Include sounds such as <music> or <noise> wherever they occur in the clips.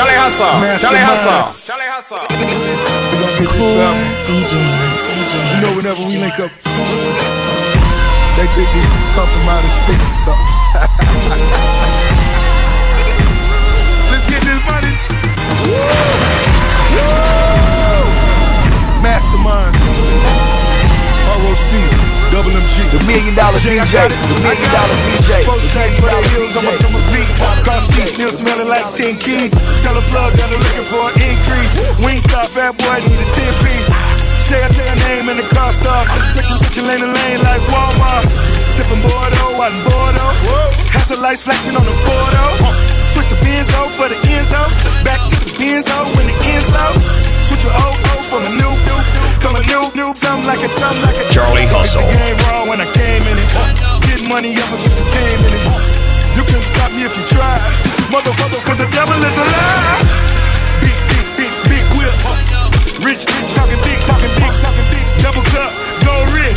Charlie Hustle, Charlie Hustle, Charlie Hustle. We gonna get this up. You know, whenever we link up, they think we come from outer space or something. <laughs> Let's get this money. Mastermind. ROC, double MG. The million dollar DJ, the million dollar DJ. Folks thanks for the heels, I'ma come a. Car seat still smelling like 10 keys. Tell a plug that I'm looking for an increase. Wing stop, fat boy, need a 10 piece. Say I take a name in the car stop. Switching, switching lane to lane like Walmart. Sipping Bordeaux, out in Bordeaux. Has the lights flashing on the Bordeaux. Switch the Benzo for the Enzo. Back to the Benzo when the end's low. Switch your old O from a new new. A new new. Something like it, something like it. Charlie Hustle. The game raw when I came in it. Get money ever since I came in it. You couldn't stop me if you tried. Mother, mother, cause the devil is alive. Big, big, big, big whips. Rich, rich, talking big, talking big, talking big. Double cup, no wrist.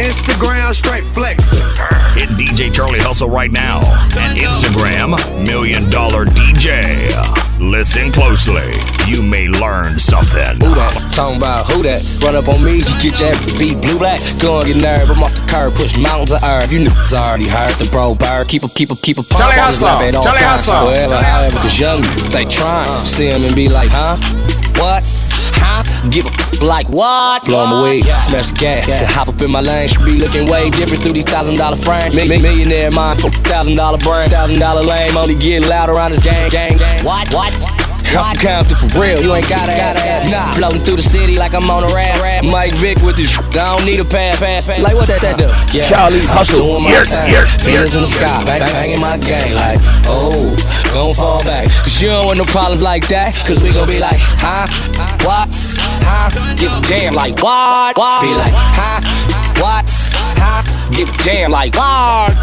Instagram, straight flexing. Hit DJ Charlie Hustle right now at Instagram Million Dollar DJ. Listen closely. You may learn something. Who that? Talking about who that? Run up on me, you get your ass beat blue black. Go on, get nerve, I'm off the curb, push mountains of earth. You niggas already heard the bro bird. Keep a, keep a, keep a pump Charlie on his Hustle. lap at all Charlie times. Hustle. Wherever, Charlie however, cause young they trying. See him and be like, huh? What? Huh? Give a like what? Blow Blow 'em away, smash the gas. Hop up in my lane, should be looking way different through these thousand dollar frames. Mi- millionaire mind, thousand dollar brain, thousand dollar lame, only getting loud around this gang, gang, gang. What? What? I'm from Compton for real, you ain't gotta ask. Nah, floating through the city like I'm on a rap. Mike Vick with this, I don't need a pass, pass, pass. Like what that, that do? Yeah. Charlie I'm Hustle. doing my Here, thing. here, Feelings here. in the sky, bang, banging my gang like, oh, gon' fall back. Cause you don't want no problems like that. Cause we gon' be like, huh? What? Huh? Give a damn like what? What? Be like, huh? What? Huh? Give a damn like what?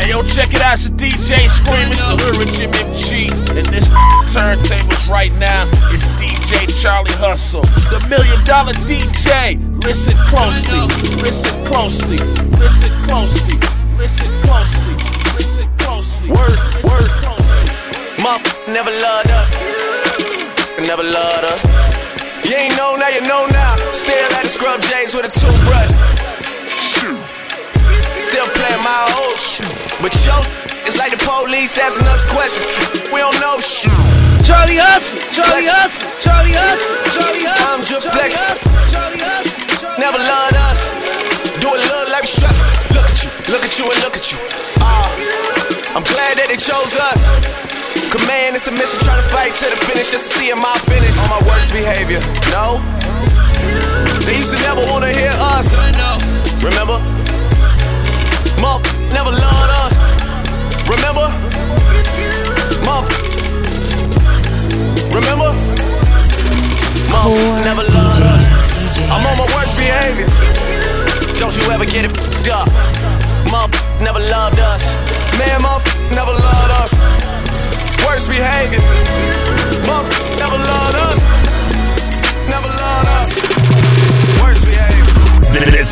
Hey yo, check it out, it's a DJ Scream, it's the hood Rich right now is DJ Charlie Hustle, the million dollar DJ. Listen closely, listen closely, listen closely, listen closely, listen closely. Word, word. Mom never loved us. Never loved us. You ain't know now, you know now. Still at the scrub J's with a toothbrush. Still playing my old shit. But yo, it's like the police asking us questions. We don't know shit. Charlie Hustle, Charlie Hustle, Charlie Hustle, Charlie Hustle. I'm just flexing. Hustle, Charlie Hustle, Charlie Never loved us. Do it love like we stress. Look at you, look at you, and look at you. Ah, I'm glad that they chose us. Command and submission, trying to fight to the finish just to see am I finish. On my worst behavior, no. They used to never wanna hear us. Remember? Never loved us. Uh, remember? Muff. Remember? Muff never loved uh, us. I'm on my worst behavior.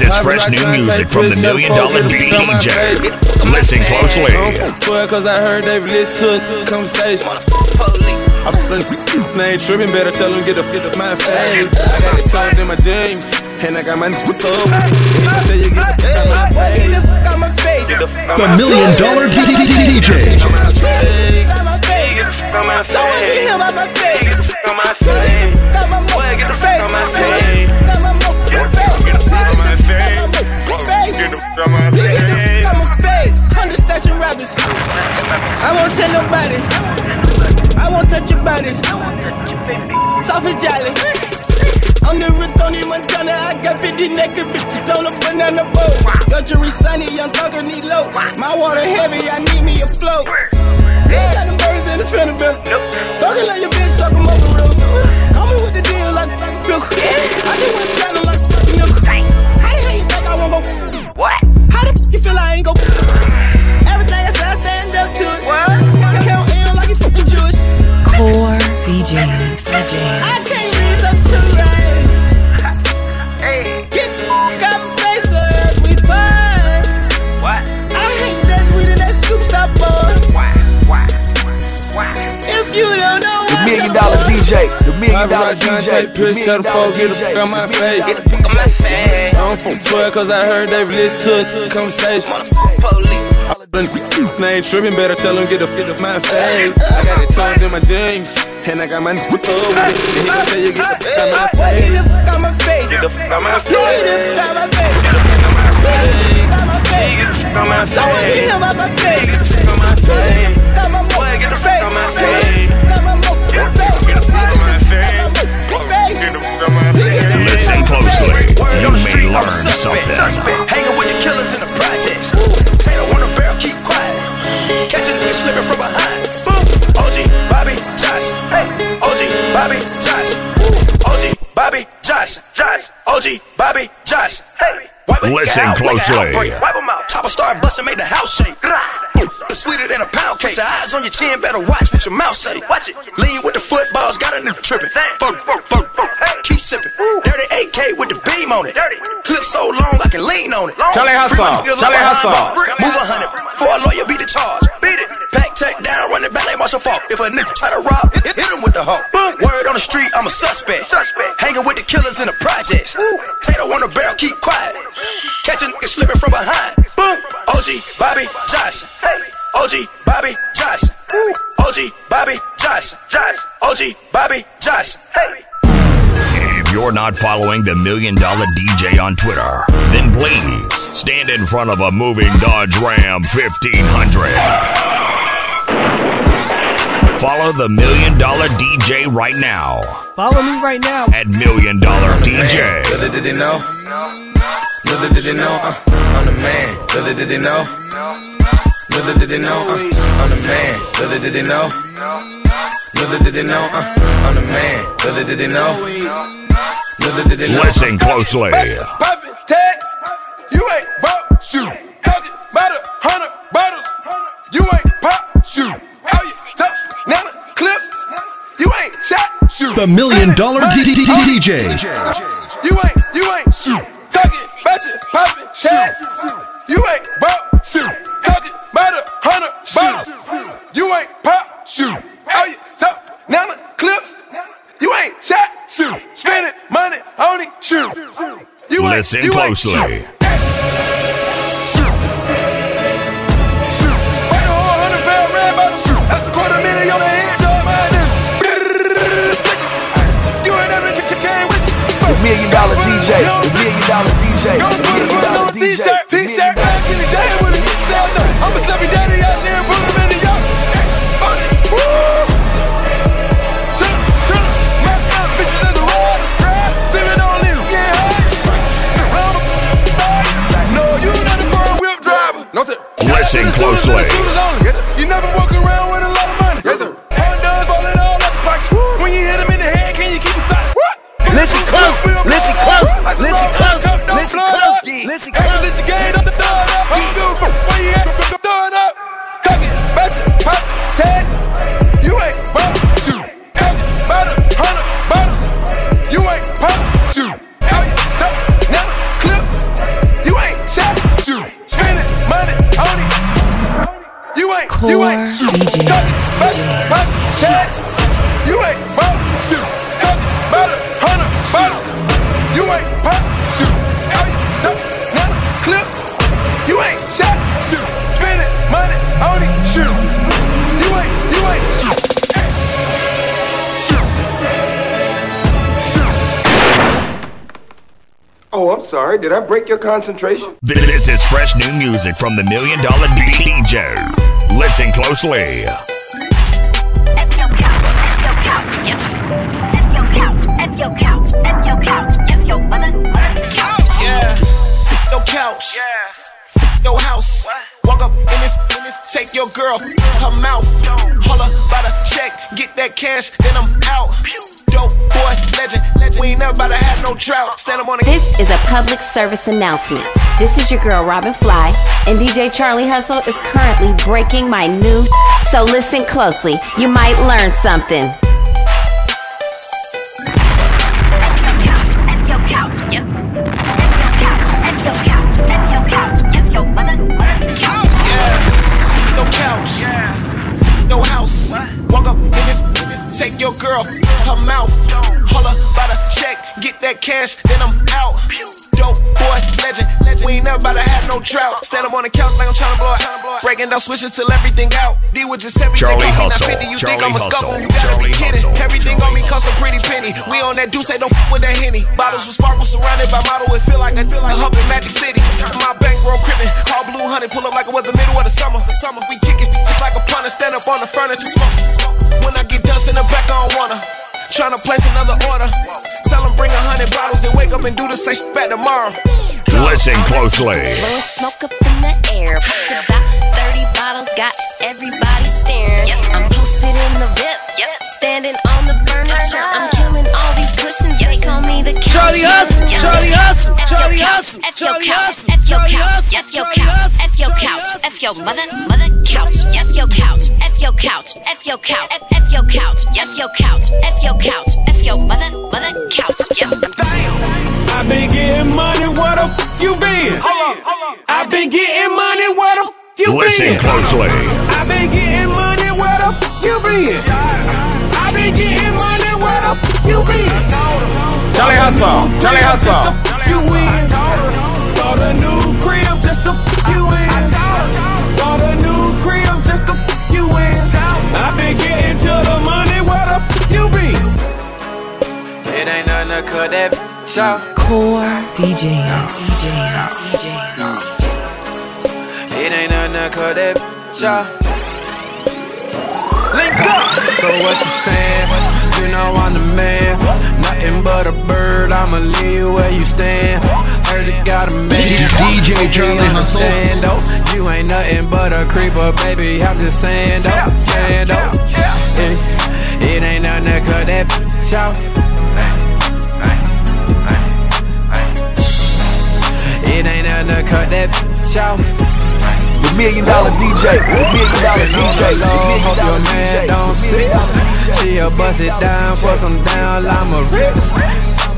This is fresh new music from the Million Dollar DJ. Listen closely. Cause I heard they listen to a conversation. I ain't tripping, better tell them get the get the my face. I got it tucked in my jeans, and I got my nigga I tell you get the fuck out my face. The fuck out my face. The fuck out The my Million dollar DJ. Get my face. Get my face. Get the fuck out my face. Don't want to hear about my face. Get the fuck out my face. I won't tell nobody. I won't touch your body. Soft and jolly. On the Tony Montana, I got 50 naked bitches on a banana boat. Yo, Marjorie, Sunny, young thugger need low. My water heavy, I need me a float. ain't got them birds in the belt. Thugger like your million dollar Paparazzi tryna DJ. take pics, the tell the folk, get the fuck out my face. dollar DJ. I'm from 12 cause I heard they listen to a conversation. Name tripping, better tell them get the get the my face. I got it tucked in my jeans, and I got my nigga with it. And he gon' tell you get the fuck out my Boy, get the fuck out my face. Get the fuck out my You get the face. fuck out my face. Get the fuck out my face. Get the fuck out my Someone get face. him out my face. Get the fuck out my face. Got my mo get the fuck face. out face. my face. Closely. Word You on the may street, I'm a learn something. Hanging with the killers in the projects. Tato on the barrel, keep quiet. Catch a nigga slipping from behind. OG, Bobby Johnson. OG, Bobby Johnson. OG, Bobby Johnson. OG, Bobby Johnson. Wipe Listen out closely. outbreak. Wipe 'em out. Chopper started busting, made the house shake. It's sweeter than a pound cake. Your eyes on your chin, better watch what your mouth say. Watch it. Lean with the footballs, got a nigga tripping. Fuck, fuck, fuck. Keep sipping. Dirty AK with the beam on it. Dirty. Clip so long I can lean on it. Charlie Hustle. Free my niggas Charlie up Hustle. behind. Move a hundred. For a lawyer, beat the charge. Beat it. Pack tech down, run it back like Marshall Faulk. If a nigga try to rob, hit, hit him with the hoe. Word on the street, I'm a suspect. Suspect. Hanging with the killers in the projects. Tato on the barrel, keep quiet. Catch a nigga slipping from behind. Boom. OG Bobby Johnson. Hey. OG Bobby Johnson. OG Bobby Johnson. OG Bobby Johnson. If you're not following the Million Dollar DJ on Twitter, then please stand in front of a moving Dodge Ram 1500. Follow the Million Dollar DJ right now Follow me right now. at Million Dollar DJ. Little did they know. Little did they know. Uh, I'm the man. Little did they know. Little did they know. Uh, I'm the man. Little did they know. Little did they know. Uh, I'm the man. Little did they know. Listen closely. Poppin', tag, you ain't bought, shoot. Talking about a hundred bottles, you ain't pop, shoot. How you talk, now the clips, you ain't shot, shoot. The Million Dollar DJ. You ain't, you ain't shoot. Talking about your poppin', tag, you ain't bought, shoot. Job, man. You ain't never came with you. The million dollar DJ. The million dollar DJ. Go million it dollar DJ. Listen closely. Oh, I'm sorry. Did I break your concentration? This is fresh new music from the Million Dollar DJ. Listen closely. F your couch. Yeah, your couch. your house. Walk up in this, in this, take your girl, her mouth. Holla, by the check, get that cash, then I'm out. Dope boy, legend, legend. We ain't never about to have no drought. Stand up on the This is a public service announcement. This is your girl Robin Fly, and DJ Charlie Hustle is currently breaking my new. So listen closely. You might learn something. F your couch, yep. F your couch, F your couch, F your mother, mother couch. Yeah, your couch, your house. Walk up in this, in this, take your girl, her mouth. That cash, then I'm out. Dope boy, legend, legend. We ain't never about to have no drought. Stand up on the couch like I'm trying to blow out. Breaking down switches till everything out. D with just everything Charlie me, Hustle, 50, you think Charlie I'm a scuffle? You gotta be Charlie kidding. Hustle, Everything on me costs a pretty penny. We on that deuce, say don't f with that henny. Bottles with sparkles surrounded by model, it feel like I feel like a hub in Magic City. My bankroll crippin', call blue honey, pull up like it was the middle of the summer. The summer we kick it just like a punter, stand up on the furniture, smoke. When I get dust in the back, I don't wanna. Tryna place another order. Tell them bring a hundred bottles, then wake up and do the same shit back tomorrow. Listen closely. Blowing smoke up in the air. Popped about 30 bottles, got everybody staring. Yep. I'm posted in the VIP, yep. standing on the furniture. I'm killing all these cushions. They call me the couch. Charlie Hustle, Yep. Charlie Hustle, F your Charlie couch, Hustle, F your Charlie couch, Hustle, F your couch, F your couch, F your couch, F your mother, mother couch, F your couch, F your couch, F your couch, F F your couch, F your couch, F your couch, F your mother, mother getting money, where the f you been? I been getting money, where the f you Listen been? closely. I been getting money, where the f you been? I been getting money, where the f you been? Charlie Hustle, Charlie Hustle. You win. Out. Core DJs. DJs. It ain't nothing to cut that bitch out. Link up. So what you saying? You know I'm the man. Nothing but a bird. I'ma leave you where you stand. Heard you got a man. DJ Charlie Hustle. You ain't nothing but a creeper, baby. I'm just saying though, saying though. It, it ain't nothing to cut that bitch out. Out. The million dollar DJ, the million dollar DJ, the million Hope your DJ, man don't sit. dollar. She'll bust it down for some down lima rips.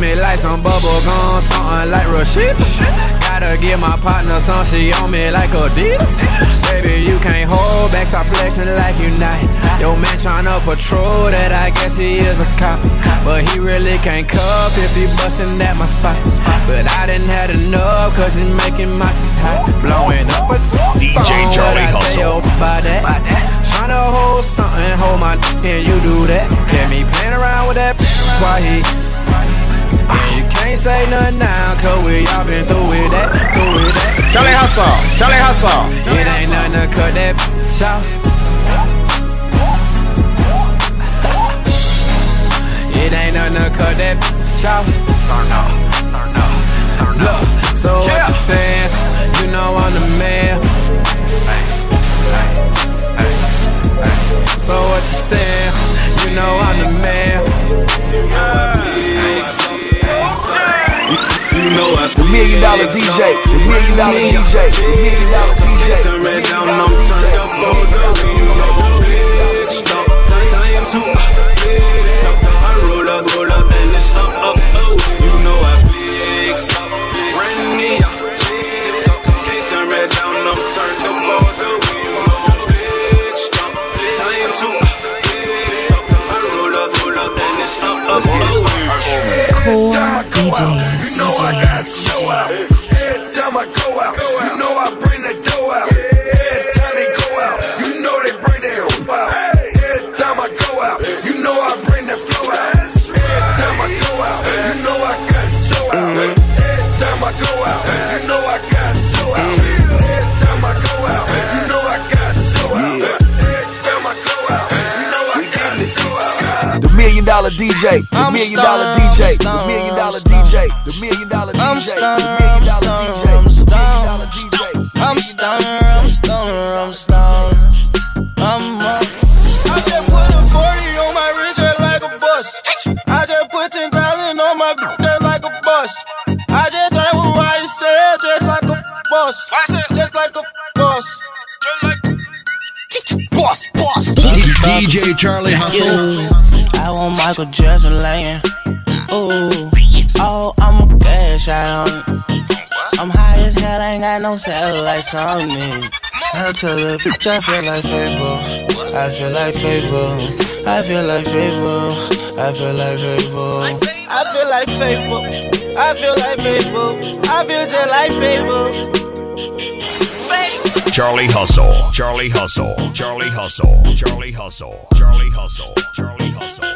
Me like some bubble gum, something like Rashida. Gotta give my partner some, she on me like Adidas. Baby, you can't hold back, stop flexing like you not. Yo, man tryna patrol that, I guess he is a cop. But he really can't cuff if he bustin' at my spot. But I didn't had enough, cause he's making my hot. Blowing up a DJ Charlie Hustle. Oh, By that. Tryna hold something, hold my and you do that. Get me playing around with that why he and you can't say nothing now, cause we all been through with eh, that, through with eh. that. Charlie Hustle, Charlie Hustle. It ain't nothing to cut that bitch off. It ain't nothing to cut that bitch off. Look, so what you saying? You know I'm the man. So what you saying? You know I'm the man. Million dollar DJ, the million dollar DJ, the million dollar DJ. Turn red down, I'm DJ, the I'm million dollar stoned, DJ, I'm the stoned, million I'm dollar stoned. DJ, the million dollar DJ. I'm DJ, stoned, the million I'm dollar stoned, DJ, I'm the million stoned. dollar DJ. I'm stoned, stone. I'm up. I just put a 40 on my wrist just like a bus. I just put 10,000 on my bitch just like a bus. I just turned with what you said just like a boss. Just like a boss. Just like boss, boss. DJ Charlie Hustle. I want Michael Jackson laying. Ooh, oh, I'm a cash out on it. I'm high as hell, I ain't got no satellites on me. I tell the bitch I feel like Fable. I feel like Fable. I feel like Fable. I feel like Fable. I feel like Fable. I feel like Fable. I feel just like Fable. Charlie Hustle. Charlie Hustle. Charlie Hustle. Charlie Hustle. Charlie Hustle. Charlie Hustle.